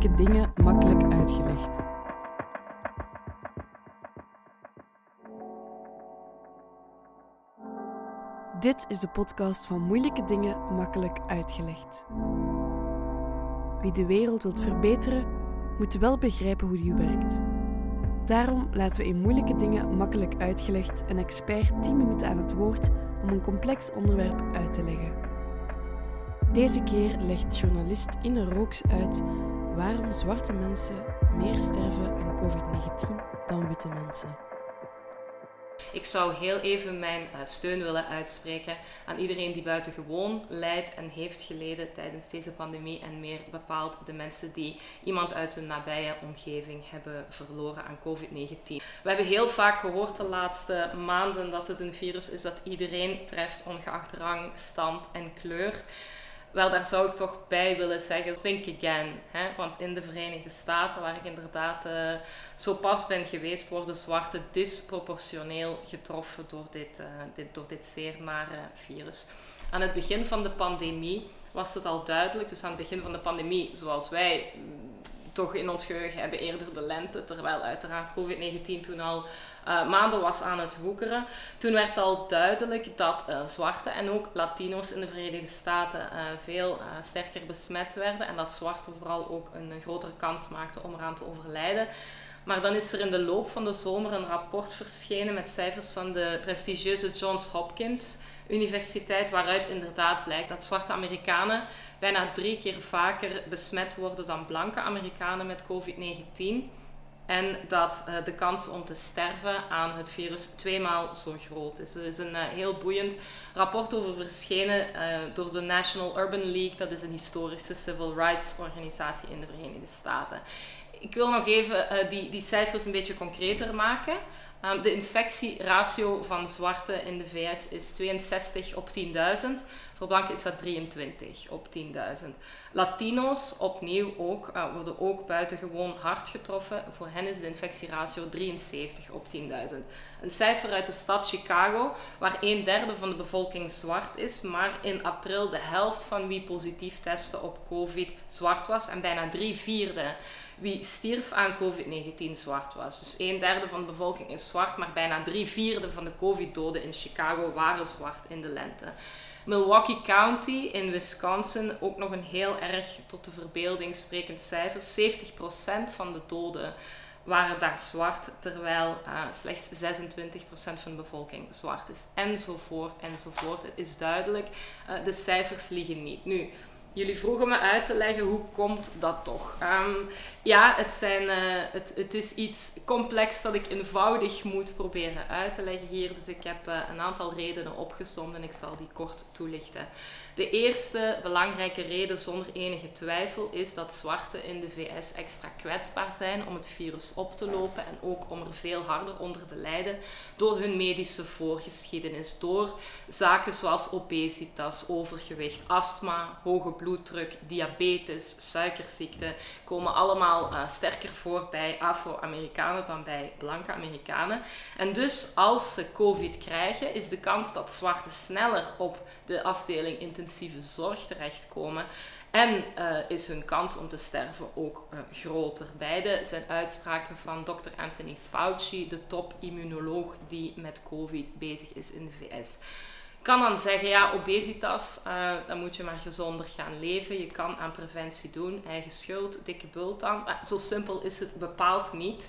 Moeilijke dingen makkelijk uitgelegd. Dit is de podcast van Moeilijke dingen makkelijk uitgelegd. Wie de wereld wilt verbeteren, moet wel begrijpen hoe die werkt. Daarom laten we in Moeilijke dingen makkelijk uitgelegd een expert 10 minuten aan het woord om een complex onderwerp uit te leggen. Deze keer legt journalist Inne Rooks uit waarom zwarte mensen meer sterven aan COVID-19 dan witte mensen. Ik zou heel even mijn eh, steun willen uitspreken aan iedereen die buitengewoon lijdt en heeft geleden tijdens deze pandemie en meer bepaald de mensen die iemand uit hun nabije omgeving hebben verloren aan COVID-19. We hebben heel vaak gehoord de laatste maanden dat het een virus is dat iedereen treft, ongeacht rang, stand en kleur. Wel, daar zou ik toch bij willen zeggen, think again. Hè? Want in de Verenigde Staten, waar ik inderdaad uh, zo pas ben geweest, worden zwarte disproportioneel getroffen door dit, uh, dit, door dit zeer nare virus. Aan het begin van de pandemie was het al duidelijk, dus aan het begin van de pandemie, zoals wij toch in ons geheugen hebben eerder de lente, terwijl uiteraard COVID-19 toen al uh, maanden was aan het woekeren. Toen werd al duidelijk dat uh, zwarte en ook Latino's in de Verenigde Staten uh, veel sterker besmet werden en dat zwarte vooral ook een grotere kans maakten om eraan te overlijden. Maar dan is er in de loop van de zomer een rapport verschenen met cijfers van de prestigieuze Johns Hopkins Universiteit, waaruit inderdaad blijkt dat zwarte Amerikanen bijna drie keer vaker besmet worden dan blanke Amerikanen met COVID-19. En dat uh, de kans om te sterven aan het virus tweemaal zo groot is. Er is een uh, heel boeiend rapport over verschenen uh, door de National Urban League. Dat is een historische civil rights organisatie in de Verenigde Staten. Ik wil nog even die, die cijfers een beetje concreter maken. Um, de infectieratio van zwarte in de VS is 62 op 10.000. Voor blanken is dat 23 op 10.000. Latino's, opnieuw ook, uh, worden ook buitengewoon hard getroffen. Voor hen is de infectieratio 73 op 10.000. Een cijfer uit de stad Chicago, waar een derde van de bevolking zwart is, maar in april de helft van wie positief testte op COVID zwart was en bijna drie vierde wie stierf aan COVID-19 zwart was. Dus een derde van de bevolking is zwart, maar bijna drie vierde van de COVID-doden in Chicago waren zwart in de lente. Milwaukee County in Wisconsin, ook nog een heel erg tot de verbeelding sprekend cijfer. 70% van de doden waren daar zwart, terwijl uh, slechts 26% van de bevolking zwart is. Enzovoort, enzovoort. Het is duidelijk, uh, de cijfers liegen niet. Nu, jullie vroegen me uit te leggen hoe komt dat toch. Um, ja, het, zijn, uh, het, is iets complex dat ik eenvoudig moet proberen uit te leggen hier. Dus ik heb uh, een aantal redenen opgezomd en ik zal die kort toelichten. De eerste belangrijke reden zonder enige twijfel is dat zwarten in de VS extra kwetsbaar zijn om het virus op te lopen en ook om er veel harder onder te lijden door hun medische voorgeschiedenis, door zaken zoals obesitas, overgewicht, astma, hoge bloeddruk, diabetes, suikerziekte komen allemaal uh, sterker voor bij Afro-Amerikanen dan bij blanke Amerikanen. En dus als ze COVID krijgen, is de kans dat zwarte sneller op de afdeling intensieve zorg terechtkomen. En uh, is hun kans om te sterven ook uh, groter. Beide zijn uitspraken van Dr. Anthony Fauci, de top-immunoloog die met COVID bezig is in de VS. Kan dan zeggen, ja, obesitas, uh, dan moet je maar gezonder gaan leven. Je kan aan preventie doen, eigen schuld, dikke bult aan. zo simpel is het bepaald niet.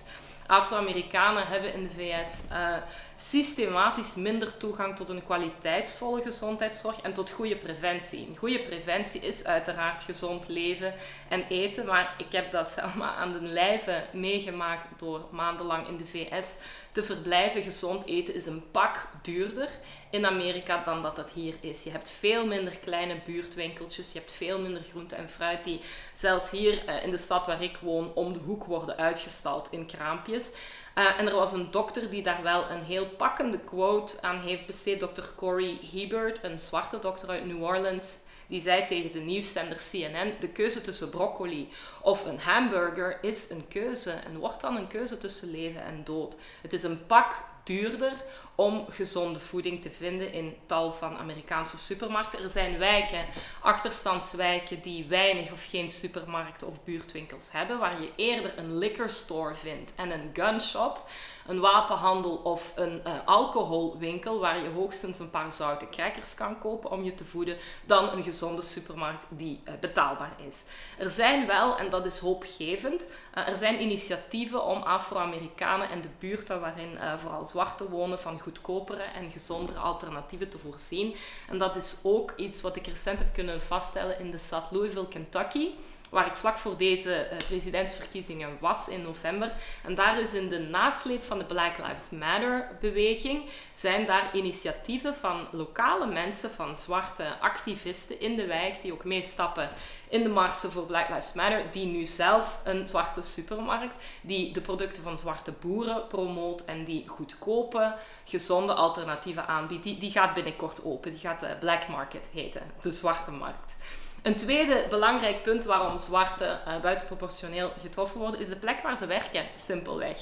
Afro-Amerikanen hebben in de VS uh, systematisch minder toegang tot een kwaliteitsvolle gezondheidszorg en tot goede preventie. Een goede preventie is uiteraard gezond leven en eten, maar ik heb dat zelf maar aan de lijve meegemaakt door maandenlang in de VS te verblijven. Gezond eten is een pak duurder in Amerika dan dat dat hier is. Je hebt veel minder kleine buurtwinkeltjes, je hebt veel minder groente en fruit die zelfs hier uh, in de stad waar ik woon om de hoek worden uitgestald in kraampjes. Uh, en er was een dokter die daar wel een heel pakkende quote aan heeft besteed, Dr. Corey Hebert, een zwarte dokter uit New Orleans. Die zei tegen de nieuwszender CNN: de keuze tussen broccoli of een hamburger is een keuze en wordt dan een keuze tussen leven en dood. Het is een pak duurder om gezonde voeding te vinden in tal van Amerikaanse supermarkten. Er zijn wijken, achterstandswijken, die weinig of geen supermarkten of buurtwinkels hebben, waar je eerder een liquor store vindt en een gunshop een wapenhandel of een uh, alcoholwinkel waar je hoogstens een paar zoute crackers kan kopen om je te voeden, dan een gezonde supermarkt die uh, betaalbaar is. Er zijn wel, en dat is hoopgevend, uh, er zijn initiatieven om Afro-Amerikanen en de buurten waarin vooral zwarte wonen van goedkopere en gezondere alternatieven te voorzien. En dat is ook iets wat ik recent heb kunnen vaststellen in de stad Louisville, Kentucky waar ik vlak voor deze uh, presidentsverkiezingen was in november. En daar is in de nasleep van de Black Lives Matter beweging, zijn daar initiatieven van lokale mensen, van zwarte activisten in de wijk, die ook meestappen in de marsen voor Black Lives Matter, die nu zelf een zwarte supermarkt, die de producten van zwarte boeren promoot en die goedkope, gezonde alternatieven aanbiedt. Die, die gaat binnenkort open, die gaat de Black Market heten, de zwarte markt. Een tweede belangrijk punt waarom zwarte uh, buitenproportioneel getroffen worden, is de plek waar ze werken, simpelweg.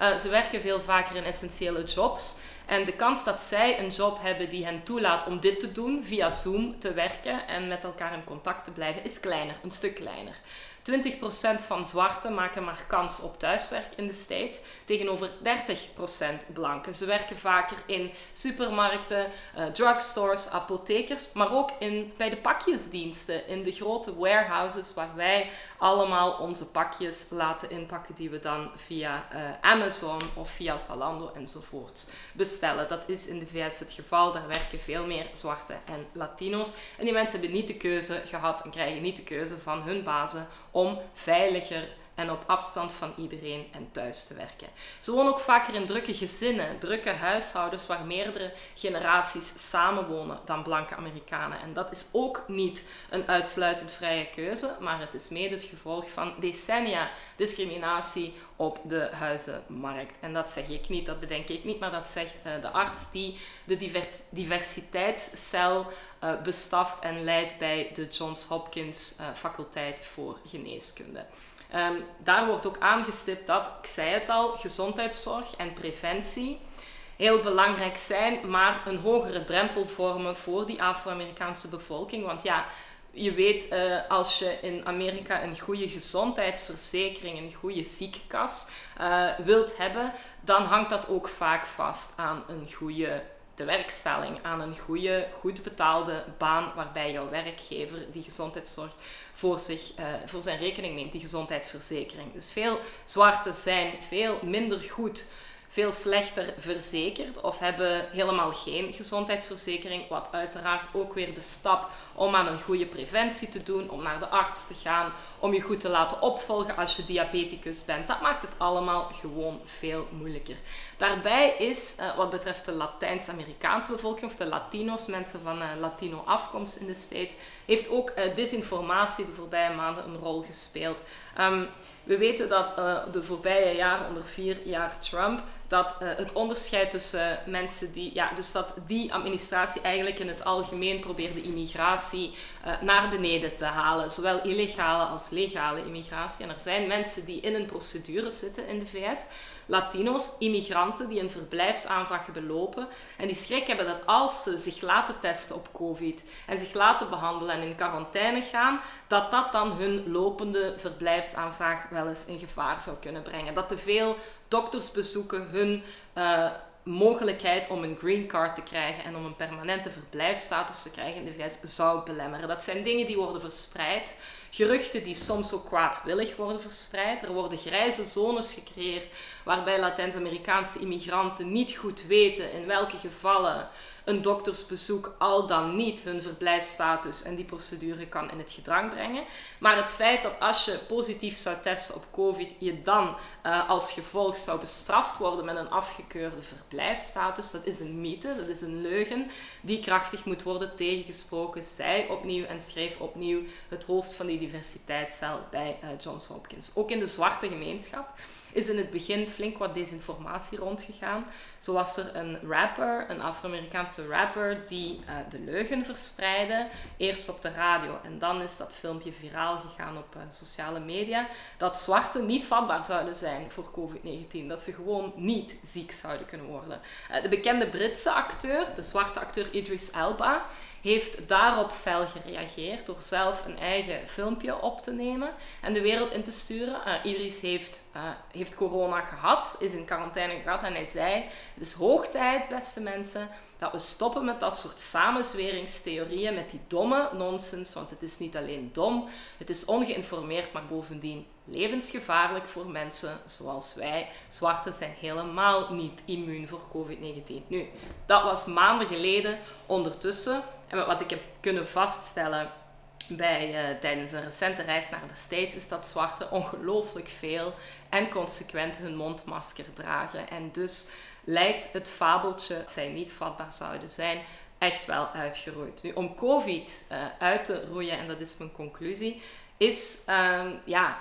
Uh, ze werken veel vaker in essentiële jobs. En de kans dat zij een job hebben die hen toelaat om dit te doen, via Zoom te werken en met elkaar in contact te blijven, is kleiner, een stuk kleiner. 20% van zwarten maken maar kans op thuiswerk in de States, tegenover 30% blanken. Ze werken vaker in supermarkten, uh, drugstores, apothekers, maar ook in, bij de pakjesdiensten, in de grote warehouses waar wij allemaal onze pakjes laten inpakken die we dan via uh, Amazon of via Zalando enzovoorts. Dat is in de VS het geval. Daar werken veel meer zwarte en Latino's. En die mensen hebben niet de keuze gehad en krijgen niet de keuze van hun bazen om veiliger en op afstand van iedereen en thuis te werken. Ze wonen ook vaker in drukke gezinnen, drukke huishoudens waar meerdere generaties samenwonen dan blanke Amerikanen. En dat is ook niet een uitsluitend vrije keuze, maar het is mede het gevolg van decennia discriminatie op de huizenmarkt. En dat zeg ik niet, dat bedenk ik niet, maar dat zegt uh, de arts die de diversiteitscel uh, bestaft en leidt bij de Johns Hopkins uh, faculteit voor geneeskunde. Um, daar wordt ook aangestipt dat, ik zei het al, gezondheidszorg en preventie heel belangrijk zijn, maar een hogere drempel vormen voor die Afro-Amerikaanse bevolking. Want ja, je weet, uh, als je in Amerika een goede gezondheidsverzekering, een goede ziekenkas uh, wilt hebben, dan hangt dat ook vaak vast aan een goede tewerkstelling, aan een goede, goed betaalde baan waarbij jouw werkgever die gezondheidszorg voor, zich, uh, voor zijn rekening neemt, die gezondheidsverzekering. Dus veel zwarten zijn veel minder goed veel slechter verzekerd of hebben helemaal geen gezondheidsverzekering. Wat uiteraard ook weer de stap om aan een goede preventie te doen, om naar de arts te gaan, om je goed te laten opvolgen als je diabeticus bent. Dat maakt het allemaal gewoon veel moeilijker. Daarbij is, uh, wat betreft de Latijns-Amerikaanse bevolking of de Latino's, mensen van uh, Latino afkomst in de States, heeft ook uh, disinformatie de voorbije maanden een rol gespeeld. Um, we weten dat de voorbije jaren, onder vier jaar Trump, dat het onderscheid tussen mensen die, ja, dus dat die administratie eigenlijk in het algemeen probeerde immigratie naar beneden te halen, zowel illegale als legale immigratie. En er zijn mensen die in een procedure zitten in de VS Latino's, immigranten die een verblijfsaanvraag hebben lopen en die schrik hebben dat als ze zich laten testen op COVID en zich laten behandelen en in quarantaine gaan, dat dat dan hun lopende verblijfsaanvraag wel eens in gevaar zou kunnen brengen. Dat te veel doktersbezoeken hun uh, mogelijkheid om een green card te krijgen en om een permanente verblijfsstatus te krijgen in de VS zou belemmeren. Dat zijn dingen die worden verspreid geruchten die soms ook kwaadwillig worden verspreid. Er worden grijze zones gecreëerd waarbij Latijns-Amerikaanse immigranten niet goed weten in welke gevallen een doktersbezoek al dan niet hun verblijfsstatus en die procedure kan in het gedrang brengen. Maar het feit dat als je positief zou testen op COVID, je dan uh, als gevolg zou bestraft worden met een afgekeurde verblijfsstatus, dat is een mythe, dat is een leugen die krachtig moet worden tegengesproken. Zij opnieuw en schreef opnieuw het hoofd van die diversiteitscel bij uh, Johns Hopkins. Ook in de zwarte gemeenschap is in het begin flink wat desinformatie rondgegaan. Zo was er een rapper, een Afro-Amerikaanse rapper, die uh, de leugen verspreidde. Eerst op de radio en dan is dat filmpje viraal gegaan op uh, sociale media. Dat zwarten niet vatbaar zouden zijn voor COVID-19. Dat ze gewoon niet ziek zouden kunnen worden. Uh, de bekende Britse acteur, de zwarte acteur Idris Elba, heeft daarop fel gereageerd door zelf een eigen filmpje op te nemen en de wereld in te sturen. Uh, Idris heeft, uh, heeft corona gehad, is in quarantaine gehad en hij zei: Het is hoog tijd, beste mensen, dat we stoppen met dat soort samenzweringstheorieën, met die domme nonsens, want het is niet alleen dom, het is ongeïnformeerd, maar bovendien levensgevaarlijk voor mensen zoals wij. Zwarten zijn helemaal niet immuun voor COVID-19. Nu, dat was maanden geleden. Ondertussen en wat ik heb kunnen vaststellen bij, uh, tijdens een recente reis naar de States is dat zwarten ongelooflijk veel en consequent hun mondmasker dragen. En dus lijkt het fabeltje dat zij niet vatbaar zouden zijn echt wel uitgeroeid. Nu, om COVID uh, uit te roeien, en dat is mijn conclusie, is uh, ja,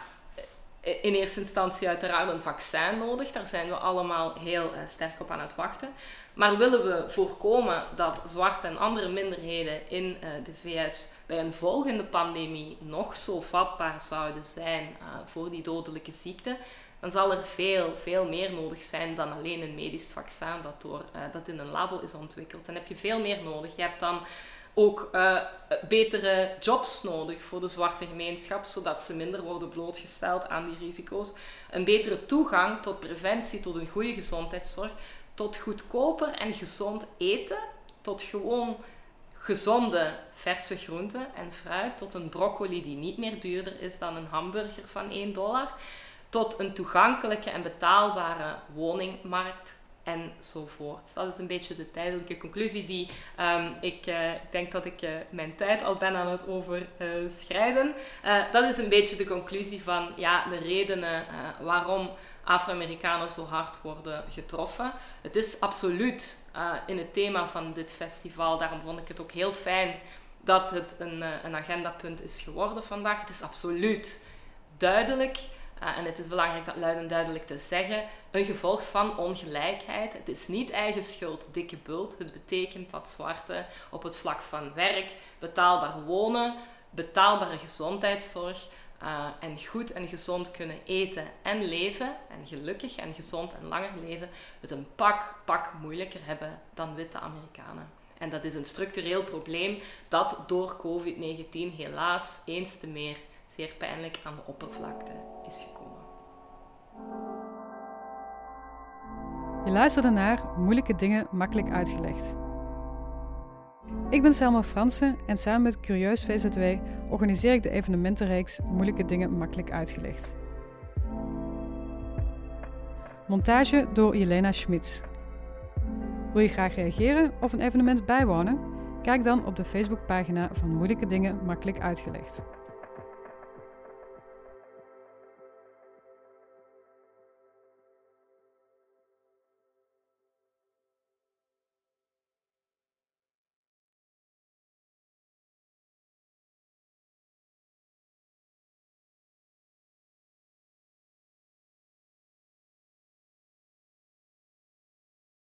in eerste instantie uiteraard een vaccin nodig. Daar zijn we allemaal heel uh, sterk op aan het wachten. Maar willen we voorkomen dat zwarte en andere minderheden in uh, de VS bij een volgende pandemie nog zo vatbaar zouden zijn voor die dodelijke ziekte, dan zal er veel, veel meer nodig zijn dan alleen een medisch vaccin dat, door, dat in een labo is ontwikkeld. Dan heb je veel meer nodig. Je hebt dan ook uh, betere jobs nodig voor de zwarte gemeenschap, zodat ze minder worden blootgesteld aan die risico's. Een betere toegang tot preventie, tot een goede gezondheidszorg, tot goedkoper en gezond eten, tot gewoon gezonde verse groenten en fruit, tot een broccoli die niet meer duurder is dan een hamburger van 1 dollar, tot een toegankelijke en betaalbare woningmarkt enzovoort. Dat is een beetje de tijdelijke conclusie die um, ik uh, denk dat ik uh, mijn tijd al ben aan het overschrijden. Uh, dat is een beetje de conclusie van ja, de redenen waarom Afro-Amerikanen zo hard worden getroffen. Het is absoluut in het thema van dit festival, daarom vond ik het ook heel fijn dat het een, een agendapunt is geworden vandaag. Het is absoluut duidelijk uh, en het is belangrijk dat luid en duidelijk te zeggen, een gevolg van ongelijkheid. Het is niet eigen schuld, dikke bult. Het betekent dat zwarte op het vlak van werk, betaalbaar wonen, betaalbare gezondheidszorg uh, en goed en gezond kunnen eten en leven, en gelukkig en gezond en langer leven, het een pak, pak moeilijker hebben dan witte Amerikanen. En dat is een structureel probleem dat door COVID-19 helaas eens te meer zeer pijnlijk aan de oppervlakte Je luisterde naar Moeilijke Dingen Makkelijk Uitgelegd. Ik ben Selma Fransen en samen met Curieus VZW organiseer ik de evenementenreeks Moeilijke Dingen Makkelijk Uitgelegd. Montage door Jelena Schmitz. Wil je graag reageren of een evenement bijwonen? Kijk dan op de Facebookpagina van Moeilijke Dingen Makkelijk Uitgelegd.